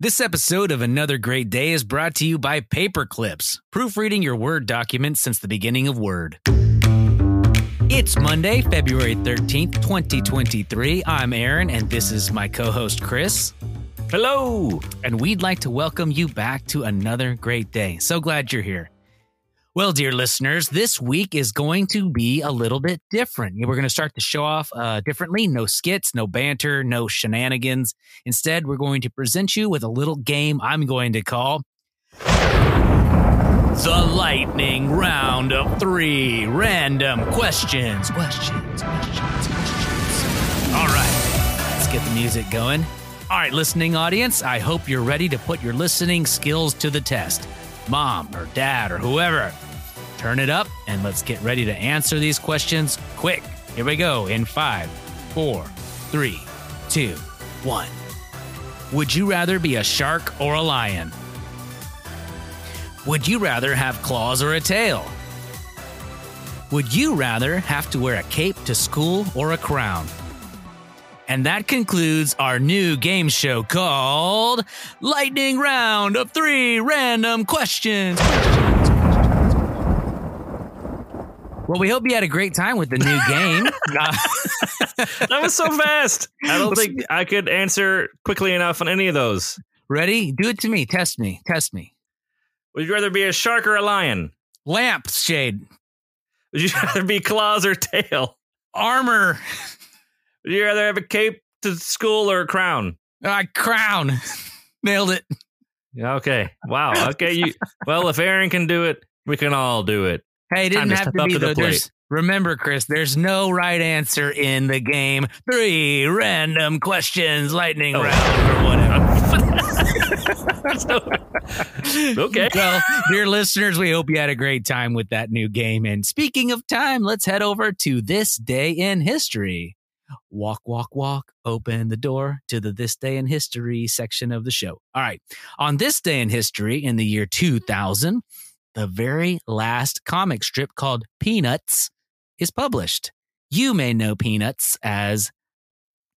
This episode of Another Great Day is brought to you by Paperclips, proofreading your Word documents since the beginning of Word. It's Monday, February 13th, 2023. I'm Aaron, and this is my co host, Chris. Hello. And we'd like to welcome you back to another great day. So glad you're here. Well, dear listeners, this week is going to be a little bit different. We're going to start the show off uh, differently. No skits, no banter, no shenanigans. Instead, we're going to present you with a little game I'm going to call the lightning round of three random questions. Questions, questions, questions. All right, let's get the music going. All right, listening audience, I hope you're ready to put your listening skills to the test. Mom or dad or whoever, turn it up and let's get ready to answer these questions quick. Here we go in five, four, three, two, one. Would you rather be a shark or a lion? Would you rather have claws or a tail? Would you rather have to wear a cape to school or a crown? And that concludes our new game show called Lightning Round of Three Random Questions. Well, we hope you had a great time with the new game. that was so fast. I don't think I could answer quickly enough on any of those. Ready? Do it to me. Test me. Test me. Would you rather be a shark or a lion? Lamp shade. Would you rather be claws or tail? Armor. Would you rather have a cape to school or a crown? Uh, crown. Nailed it. Okay. Wow. Okay. You well, if Aaron can do it, we can all do it. Hey, it didn't Time to have to be the the. remember, Chris, there's no right answer in the game. Three random questions, lightning Oh. round, or whatever. Okay. Well, dear listeners, we hope you had a great time with that new game. And speaking of time, let's head over to this day in history. Walk, walk, walk, open the door to the This Day in History section of the show. All right. On this day in history, in the year 2000, the very last comic strip called Peanuts is published. You may know Peanuts as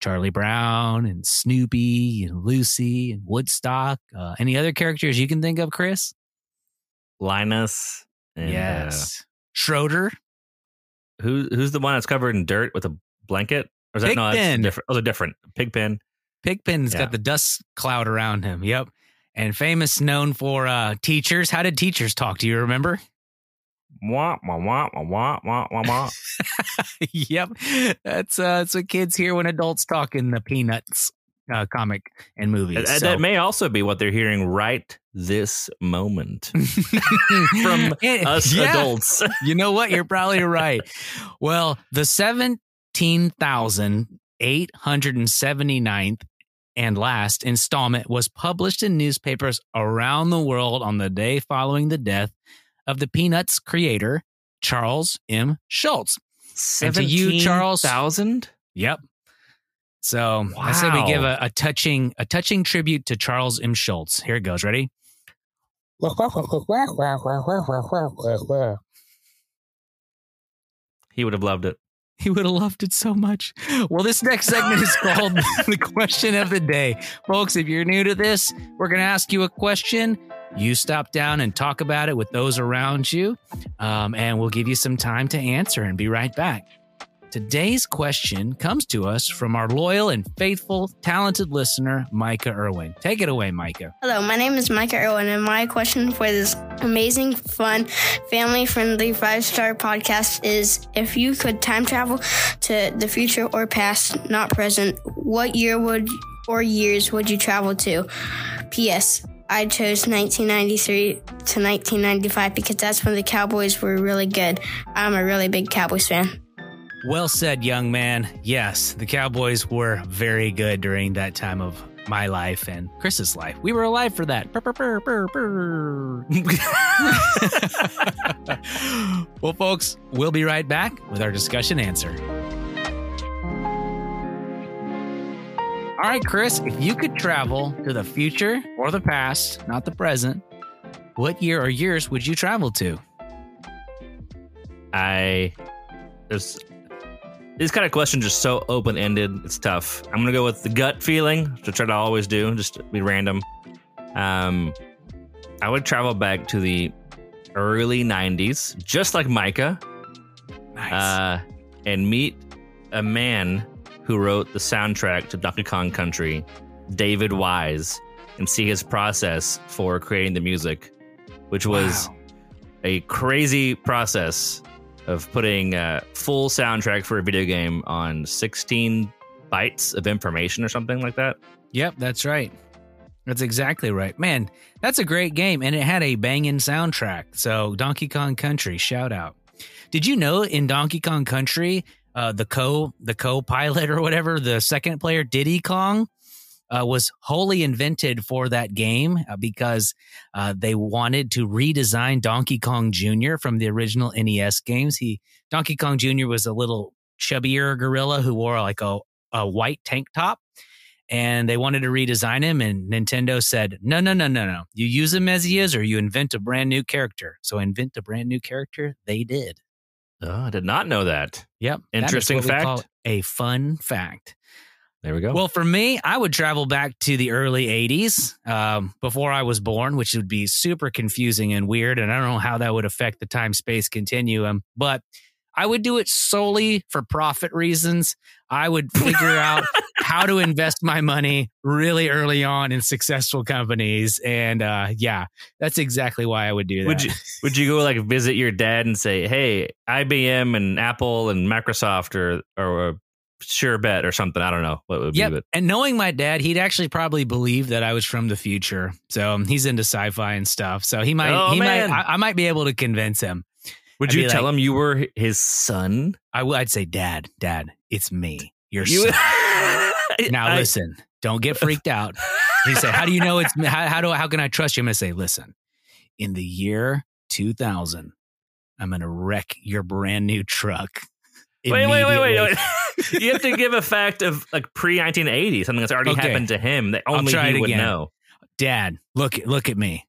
Charlie Brown and Snoopy and Lucy and Woodstock. Uh, any other characters you can think of, Chris? Linus. And, yes. Schroeder. uh, who who's the one that's covered in dirt with a blanket? Or is that no? That's different. Oh, they're different. Pigpen. Pigpen's Yeah. got the dust cloud around him. Yep. And famous, known for uh, teachers. How did teachers talk? Do you remember? Wah wah wah wah wah wah wah yep. That's uh, that's what kids hear when adults talk in the Peanuts uh, comic and movies. So- That may also be what they're hearing right this moment from Eh, us yeah. adults. You know what? You're probably right. Well, the 17,879th and last installment was published in newspapers around the world on the day following the death of the Peanuts creator, Charles M. Schulz. And to you, Charles. thousand. Yep. So I say we give a, a touching a touching tribute to Charles M. Schulz. Here it goes. Ready? He would have loved it. He would have loved it so much. Well, this next segment is called the question of the day. Folks, if you're new to this, we're going to ask you a question. You stop down and talk about it with those around you, um, and we'll give you some time to answer and be right back. Today's question comes to us from our loyal and faithful, talented listener, Micah Irwin. Take it away, Micah. Hello, my name is Micah Irwin, and my question for this amazing, fun, family friendly five star podcast is if you could time travel to the future or past, not present, what year would or years would you travel to? P.S. I chose 1993 to 1995 because that's when the Cowboys were really good. I'm a really big Cowboys fan. Well said, young man. Yes, the Cowboys were very good during that time of my life and Chris's life. We were alive for that. Brr, brr, brr. well, folks, we'll be right back with our discussion answer. All right, Chris, if you could travel to the future or the past, not the present, what year or years would you travel to? I there's These kind of questions are so open ended. It's tough. I'm gonna go with the gut feeling to try to always do, just be random. Um, I would travel back to the early '90s, just like Micah, Nice. uh, and meet a man who wrote the soundtrack to Donkey Kong Country, David Wise, and see his process for creating the music, which was Wow. a crazy process of putting a full soundtrack for a video game on 16 bytes of information or something like that. Yep, that's right. That's exactly right. Man, that's a great game. And it had a banging soundtrack. So, Donkey Kong Country, shout out. Did you know in Donkey Kong Country, uh, the co the co pilot or whatever, the second player, Diddy Kong, uh, was wholly invented for that game uh, because uh, they wanted to redesign Donkey Kong Jr. from the original NES games. He Donkey Kong Jr. was a little chubbier gorilla who wore like a, a white tank top and they wanted to redesign him and nintendo said no no no no no you use him as he is or you invent a brand new character so invent a brand new character they did Oh, I did not know that. yep Interesting fact. a fun fact There we go. well for me i would travel back to the early 80s um, before i was born which would be super confusing and weird and i don't know how that would affect the time space continuum but i would do it solely for profit reasons i would figure out how to invest my money really early on in successful companies. And uh, yeah, that's exactly why I would do that. would you would you go like visit your dad and say, "Hey, IBM and Apple and Microsoft or or a sure bet or something"? I don't know what would Yep. be, but And knowing my dad, he'd actually probably believe that I was from the future. So um, he's into sci-fi and stuff. So he might, Oh, he man. might, I, I might be able to convince him. would I'd you tell like- him you were his son? I would. I'd say, Dad, Dad, it's me, your You son. Now I- listen, don't get freaked out. He said, "How do you know it's me? How, how do how can I trust you?" I'm gonna say, "Listen, in the year 2000, I'm gonna wreck your brand new truck." Wait, wait, wait, wait, wait. you have to give a fact of like pre 1980, something that's already Okay. happened to him that only he would again. know. Dad, look look at me.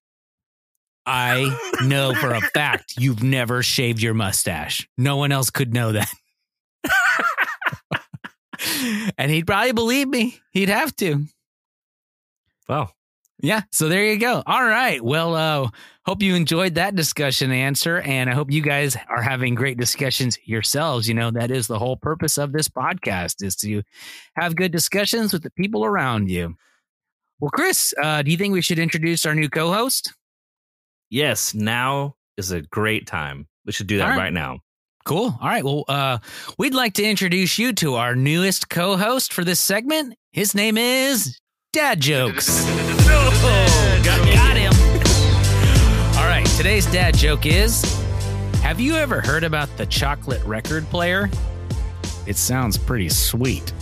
I know for a fact you've never shaved your mustache. No one else could know that. and he'd probably believe me. He'd have to. Wow. Yeah, so there you go. All right. Well, uh hope you enjoyed that discussion answer and I hope you guys are having great discussions yourselves. You know, that is the whole purpose of this podcast is to have good discussions with the people around you. Well, Chris, uh do you think we should introduce our new co-host? Yes, now is a great time. We should do that right. right now. Cool. All right. Well, uh we'd like to introduce you to our newest co-host for this segment. His name is Dad Jokes. got. Got him. All right, today's dad joke is Have you ever heard about the chocolate record player? It sounds pretty sweet.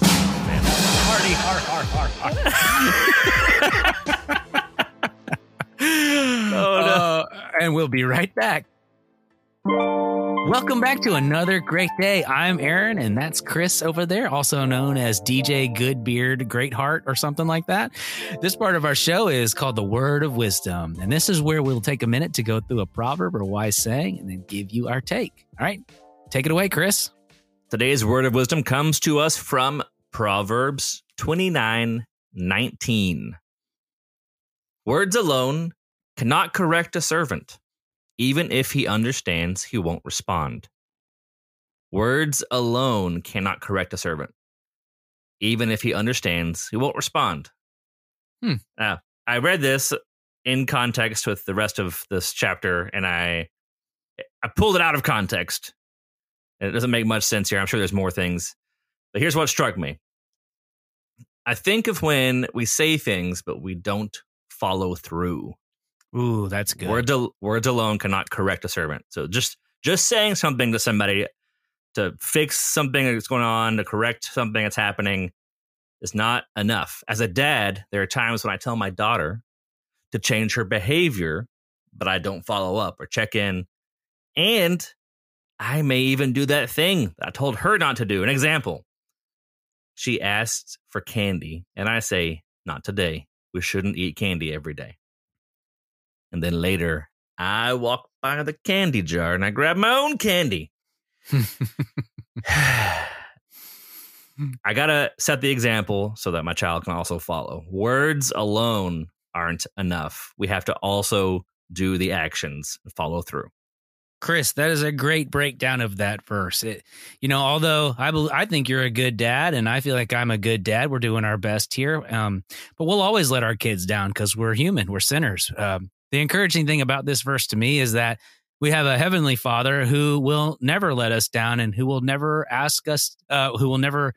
Hardy, har, har, har, har. Oh, no. Uh, and we'll be right back. Welcome back to another great day. I'm Aaron, and that's Chris over there, also known as DJ Goodbeard Great Heart or something like that. This part of our show is called the Word of Wisdom, and this is where we'll take a minute to go through a proverb or wise saying and then give you our take. All right, take it away, Chris. Today's word of wisdom comes to us from Proverbs 29 19. Words alone cannot correct a servant. Even if he understands, he won't respond. Words alone cannot correct a servant. Even if he understands, he won't respond. Hmm. Now, I read this in context with the rest of this chapter, and I I pulled it out of context. And it doesn't make much sense here. I'm sure there's more things. But here's what struck me. I think of when we say things, but we don't follow through. Ooh, that's good. Al- words alone cannot correct a servant. So just just saying something to somebody to fix something that's going on, to correct something that's happening is not enough. As a dad, there are times when I tell my daughter to change her behavior, but I don't follow up or check in. And I may even do that thing that I told her not to do. An example. She asked for candy, and I say, Not today. We shouldn't eat candy every day. And then later, I walk by the candy jar and I grab my own candy. I gotta set the example so that my child can also follow. Words alone aren't enough. We have to also do the actions and follow through. Chris, that is a great breakdown of that verse. It, you know, although I bel I think you're a good dad, and I feel like I'm a good dad. We're doing our best here, um, but we'll always let our kids down because we're human. We're sinners. Um, the encouraging thing about this verse to me is that we have a heavenly Father who will never let us down, and who will never ask us, uh, who will never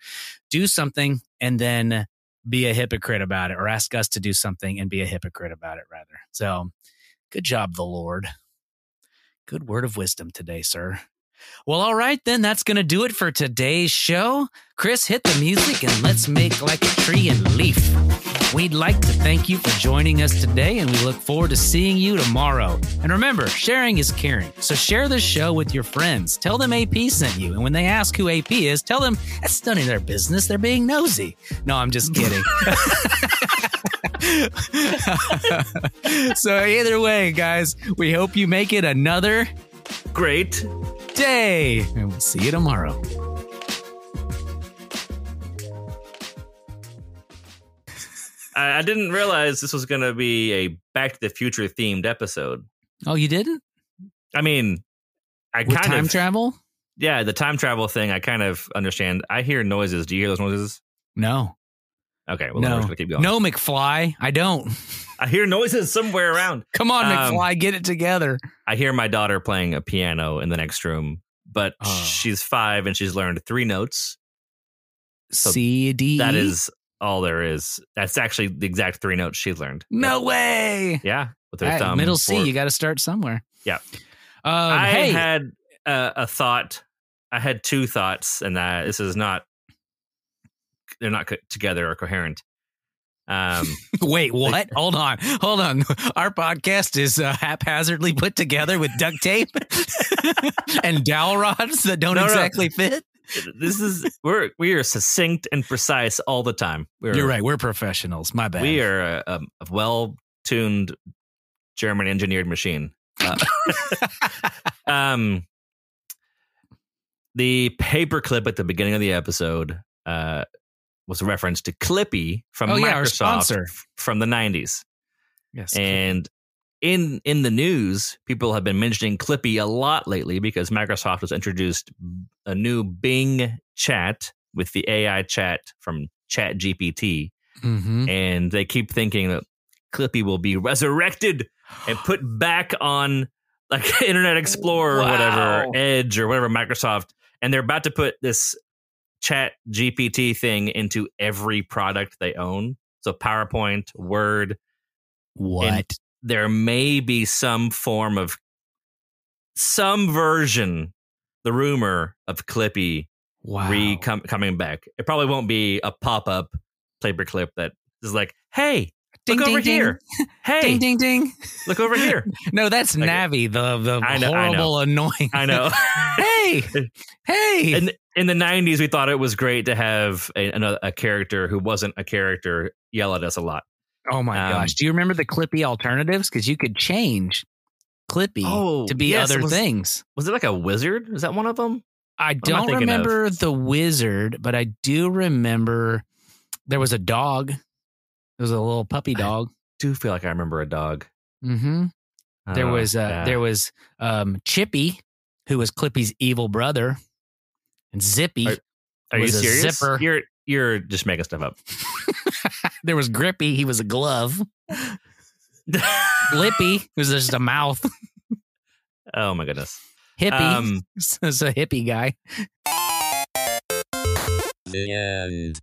do something and then be a hypocrite about it, or ask us to do something and be a hypocrite about it. Rather, so good job, the Lord. Good word of wisdom today, sir. Well, all right, then that's going to do it for today's show. Chris, hit the music and let's make like a tree and leaf. We'd like to thank you for joining us today, and we look forward to seeing you tomorrow. And remember, sharing is caring. So share this show with your friends. Tell them AP sent you. And when they ask who AP is, tell them that's none of their business. They're being nosy. No, I'm just kidding. so, either way, guys, we hope you make it another Great. Day. And we'll see you tomorrow. I, I didn't realize this was going to be a Back to the Future themed episode. Oh, you didn't? I mean, I With kind time of time travel? yeah, the time travel thing. I kind of understand. I hear noises. Do you hear those noises? No. Okay, well, then we're just gonna keep going. No, McFly. I don't. I hear noises somewhere around. Come on, Um, McFly. Get it together. I hear my daughter playing a piano in the next room, but Oh. she's five and she's learned three notes. so C, D. That E? all there is. That's actually the exact three notes she learned. No way. Yeah, with her Hey, thumb. middle C, you got to start somewhere. Yeah. Um, I hey, had uh, a thought. I had two thoughts, and that this is not. They're not co- together or coherent. Um, wait, what? Hold on. Hold on. Our podcast is uh, haphazardly put together with duct tape and dowel rods that don't No, no. exactly fit. this is we're we are succinct and precise all the time. We're, You're right. We're professionals. My bad. We are a, a, a well tuned German engineered machine. Uh, um, the paperclip at the beginning of the episode uh, was a reference to Clippy from Oh, Microsoft sponsor. from the 90s. yes. And in in the news, people have been mentioning Clippy a lot lately because Microsoft has introduced a new Bing chat with the AI chat from ChatGPT, Mhm. and they keep thinking that Clippy will be resurrected and put back on like Internet Explorer or whatever, Edge or whatever Microsoft, and they're about to put this Chat GPT thing into every product they own. So PowerPoint, Word, What? there may be some form of some version, the rumor of Clippy wow. re com- coming back. It probably won't be a pop up paperclip that is like, hey, Ding, look ding, over ding. here. Hey, Ding, ding, ding. look over here. No, that's Okay. Navi, the the I know- I horrible, annoying. I know. hey, hey. in, in the 90s, we thought it was great to have a, another, a character who wasn't a character yell at us a lot. oh my um, gosh! Do you remember the Clippy alternatives? Because you could change Clippy Oh, to be yes, other was- things. Was it like a wizard? Is that one of them? I I don't thinking of? remember the wizard, but I do remember there was a dog. There was a little puppy I- dog. do feel like I remember a dog. hmm There Oh, was uh, yeah. there was um, Chippy, who was Clippy's evil brother, and Zippy. Are- Are you was a serious? zipper. You're you're just making stuff up. there was Grippy. He was a glove. Lippy was just a mouth. oh my goodness. Hippie Um, is a hippie guy. The end.